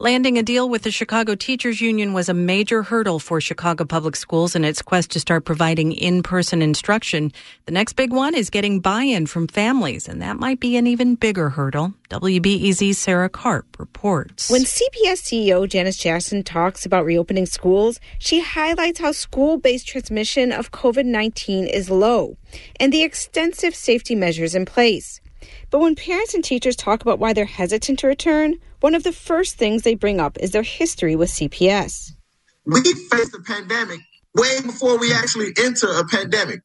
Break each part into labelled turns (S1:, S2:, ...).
S1: Landing a deal with the Chicago Teachers Union was a major hurdle for Chicago Public Schools in its quest to start providing in person instruction. The next big one is getting buy in from families, and that might be an even bigger hurdle. WBEZ's Sarah Karp reports.
S2: When CPS CEO Janice Jackson talks about reopening schools, she highlights how school based transmission of COVID 19 is low and the extensive safety measures in place. But when parents and teachers talk about why they're hesitant to return, one of the first things they bring up is their history with CPS.
S3: We faced a pandemic way before we actually enter a pandemic.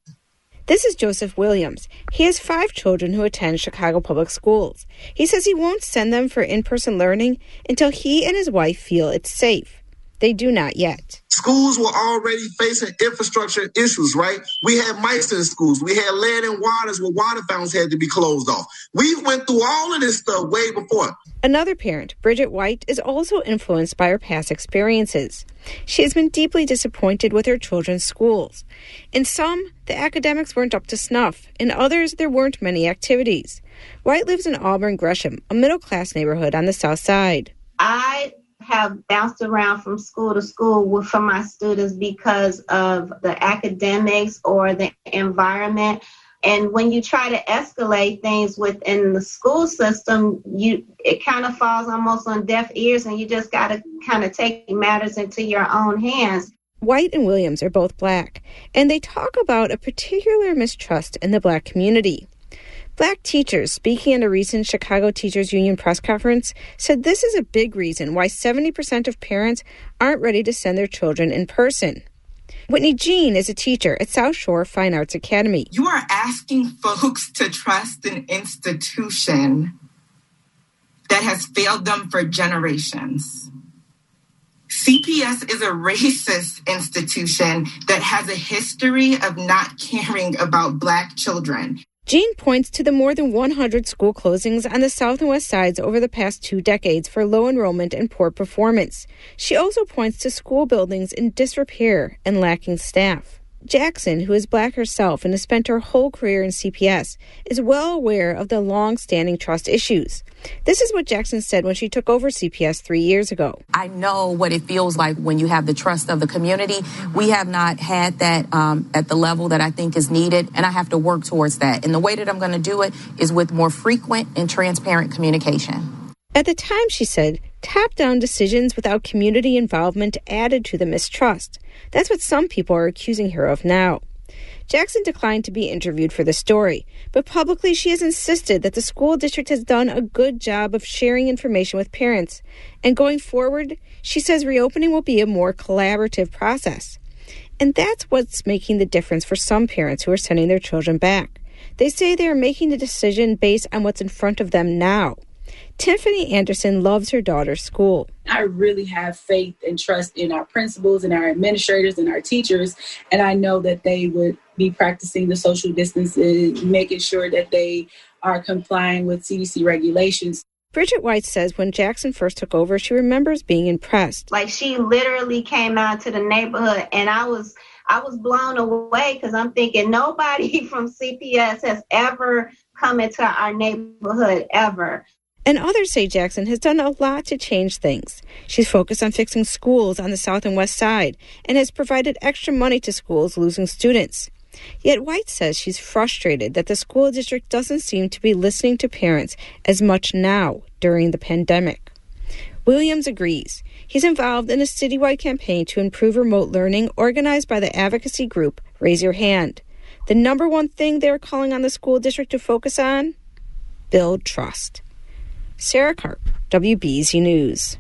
S2: This is Joseph Williams. He has five children who attend Chicago Public Schools. He says he won't send them for in person learning until he and his wife feel it's safe. They do not yet.
S3: Schools were already facing infrastructure issues, right? We had mice in schools. We had lead in waters where water fountains had to be closed off. We went through all of this stuff way before.
S2: Another parent, Bridget White, is also influenced by her past experiences. She has been deeply disappointed with her children's schools. In some, the academics weren't up to snuff. In others, there weren't many activities. White lives in Auburn Gresham, a middle class neighborhood on the south side.
S4: I have bounced around from school to school for my students because of the academics or the environment. And when you try to escalate things within the school system, you it kind of falls almost on deaf ears, and you just got to kind of take matters into your own hands.
S2: White and Williams are both black, and they talk about a particular mistrust in the black community. Black teachers, speaking at a recent Chicago Teachers Union press conference, said this is a big reason why 70% of parents aren't ready to send their children in person. Whitney Jean is a teacher at South Shore Fine Arts Academy.
S5: You are asking folks to trust an institution that has failed them for generations. CPS is a racist institution that has a history of not caring about Black children.
S2: Jean points to the more than 100 school closings on the south and west sides over the past two decades for low enrollment and poor performance. She also points to school buildings in disrepair and lacking staff. Jackson, who is black herself and has spent her whole career in CPS, is well aware of the long standing trust issues. This is what Jackson said when she took over CPS three years ago.
S6: I know what it feels like when you have the trust of the community. We have not had that um, at the level that I think is needed, and I have to work towards that. And the way that I'm going to do it is with more frequent and transparent communication.
S2: At the time, she said, top down decisions without community involvement added to the mistrust. That's what some people are accusing her of now. Jackson declined to be interviewed for the story, but publicly she has insisted that the school district has done a good job of sharing information with parents. And going forward, she says reopening will be a more collaborative process. And that's what's making the difference for some parents who are sending their children back. They say they are making the decision based on what's in front of them now. Tiffany Anderson loves her daughter's school.
S7: I really have faith and trust in our principals and our administrators and our teachers, and I know that they would be practicing the social distancing, making sure that they are complying with CDC regulations.
S2: Bridget White says when Jackson first took over, she remembers being impressed.
S4: Like she literally came out to the neighborhood, and I was I was blown away because I'm thinking nobody from CPS has ever come into our neighborhood ever.
S2: And others say Jackson has done a lot to change things. She's focused on fixing schools on the south and west side and has provided extra money to schools losing students. Yet White says she's frustrated that the school district doesn't seem to be listening to parents as much now during the pandemic. Williams agrees. He's involved in a citywide campaign to improve remote learning organized by the advocacy group Raise Your Hand. The number one thing they're calling on the school district to focus on? Build trust. Sarah Karp, WBEZ News.